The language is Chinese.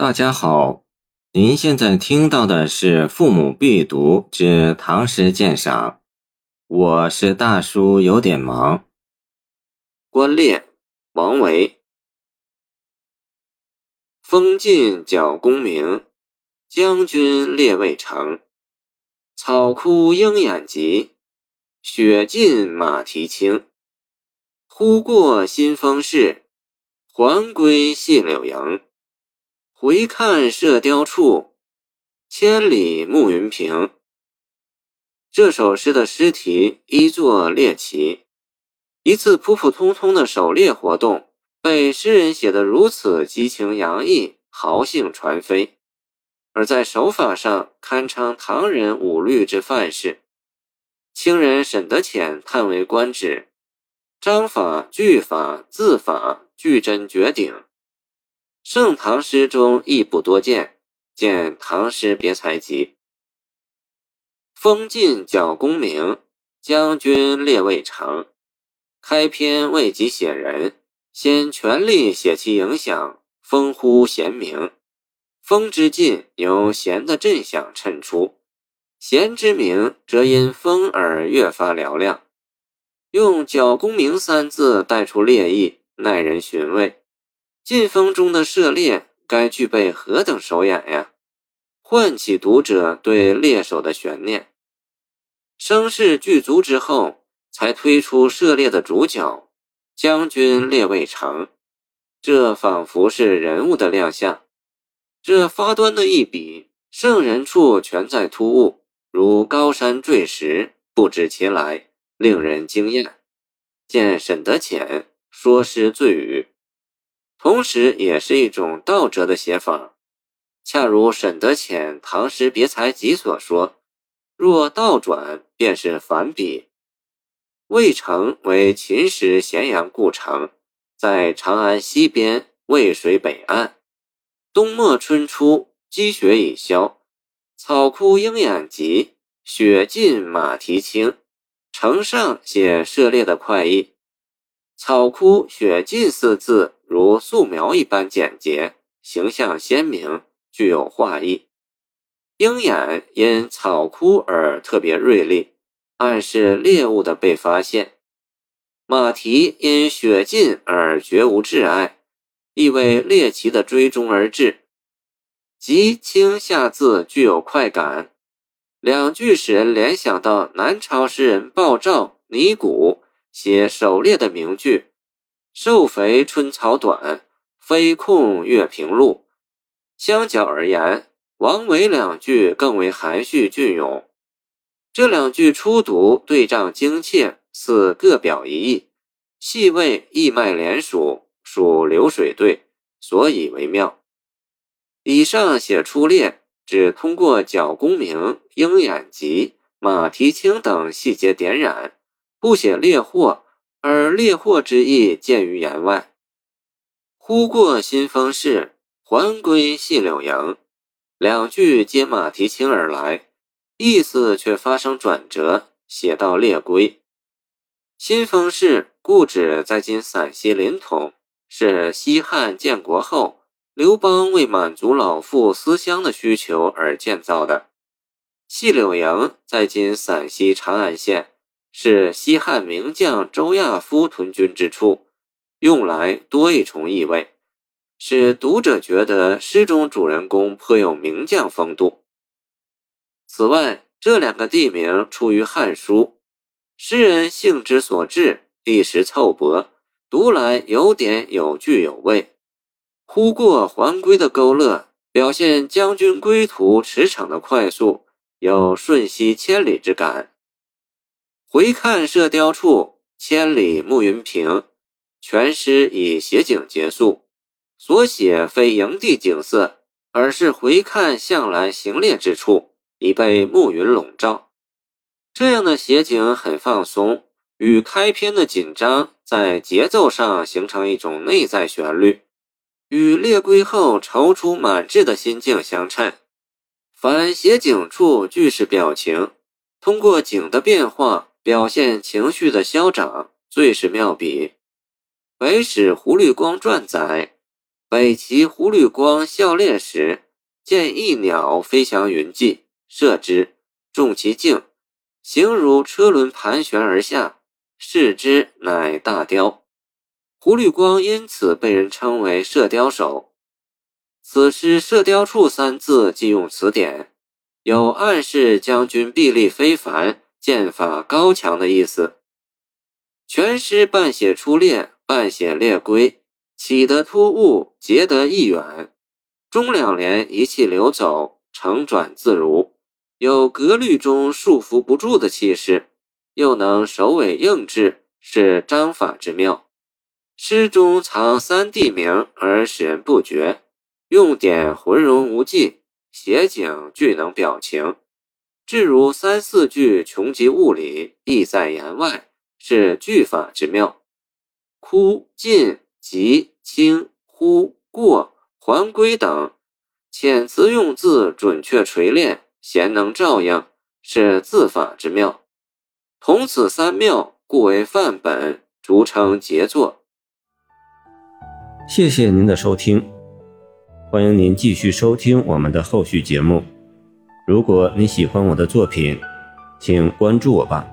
大家好，您现在听到的是《父母必读之唐诗鉴赏》，我是大叔，有点忙。观猎，王维。风劲角弓鸣，将军猎渭城。草枯鹰眼疾，雪尽马蹄轻。忽过新丰市，还归细柳营。回看射雕处，千里暮云平。这首诗的诗题一作猎奇，一次普普通通的狩猎活动，被诗人写得如此激情洋溢、豪兴传飞，而在手法上堪称唐人五律之范式。清人沈德潜叹为观止，章法、句法、字法俱臻绝顶。盛唐诗中亦不多见，见《唐诗别裁集》。风劲角弓鸣，将军猎未成。开篇未及写人，先全力写其影响，风呼弦鸣。风之劲由弦的震响衬出，弦之鸣则因风而越发嘹亮。用“角弓鸣”三字带出猎意，耐人寻味。劲风中的射猎该具备何等手眼呀！唤起读者对猎手的悬念。声势具足之后，才推出射猎的主角——将军猎未成。这仿佛是人物的亮相。这发端的一笔，胜人处全在突兀，如高山坠石，不知其来，令人惊艳。见沈德潜说诗醉语。同时，也是一种倒折的写法，恰如沈德潜《唐诗别才集》所说：“若倒转，便是反笔。”渭城为秦时咸阳故城，在长安西边，渭水北岸。冬末春初，积雪已消，草枯鹰眼疾，雪尽马蹄轻。城上写射猎的快意，“草枯雪尽”四字。如素描一般简洁，形象鲜明，具有画意。鹰眼因草枯而特别锐利，暗示猎物的被发现。马蹄因雪尽而绝无挚爱，意为猎奇的追踪而至。吉清下字具有快感，两句使人联想到南朝诗人鲍照、尼古写狩猎的名句。瘦肥春草短，飞控月平路。相较而言，王维两句更为含蓄隽永。这两句初读对仗精切，似各表一意，细味意脉连属，属流水对，所以为妙。以上写出猎，只通过角弓鸣、鹰眼疾、马蹄轻等细节点染，不写猎获。而猎获之意见于言外。忽过新丰市，还归细柳营。两句皆马蹄轻而来，意思却发生转折，写到猎归。新丰市故址在今陕西临潼，是西汉建国后刘邦为满足老父思乡的需求而建造的。细柳营在今陕西长安县。是西汉名将周亚夫屯军之处，用来多一重意味，使读者觉得诗中主人公颇有名将风度。此外，这两个地名出于《汉书》，诗人兴之所至，一时凑合，读来有点有据有味。忽过还归的勾勒，表现将军归途驰骋的快速，有瞬息千里之感。回看射雕处，千里暮云平。全诗以写景结束，所写非营地景色，而是回看向来行猎之处，已被暮云笼罩。这样的写景很放松，与开篇的紧张在节奏上形成一种内在旋律，与猎归后踌躇满志的心境相称。凡写景处句式表情，通过景的变化。表现情绪的消长最是妙笔。《北史胡律光传》载，北齐胡律光校练时，见一鸟飞翔云际，射之，中其颈，形如车轮盘旋而下，视之乃大雕。胡律光因此被人称为射雕手。此诗“射雕处”三字即用词典，有暗示将军臂力非凡、剑法高强的意思。全诗半写出猎，半写猎归，起得突兀，结得意远。中两联一气流走，承转自如，有格律中束缚不住的气势，又能首尾应制，是章法之妙。诗中藏三地名而使人不觉。用典浑融无际，写景俱能表情，至如三四句穷极物理，意在言外，是句法之妙。哭、进、急、轻、忽、过、还归等遣词用字准确锤炼，贤能照应，是字法之妙。同此三妙，故为范本，逐称杰作。谢谢您的收听。欢迎您继续收听我们的后续节目。如果你喜欢我的作品，请关注我吧。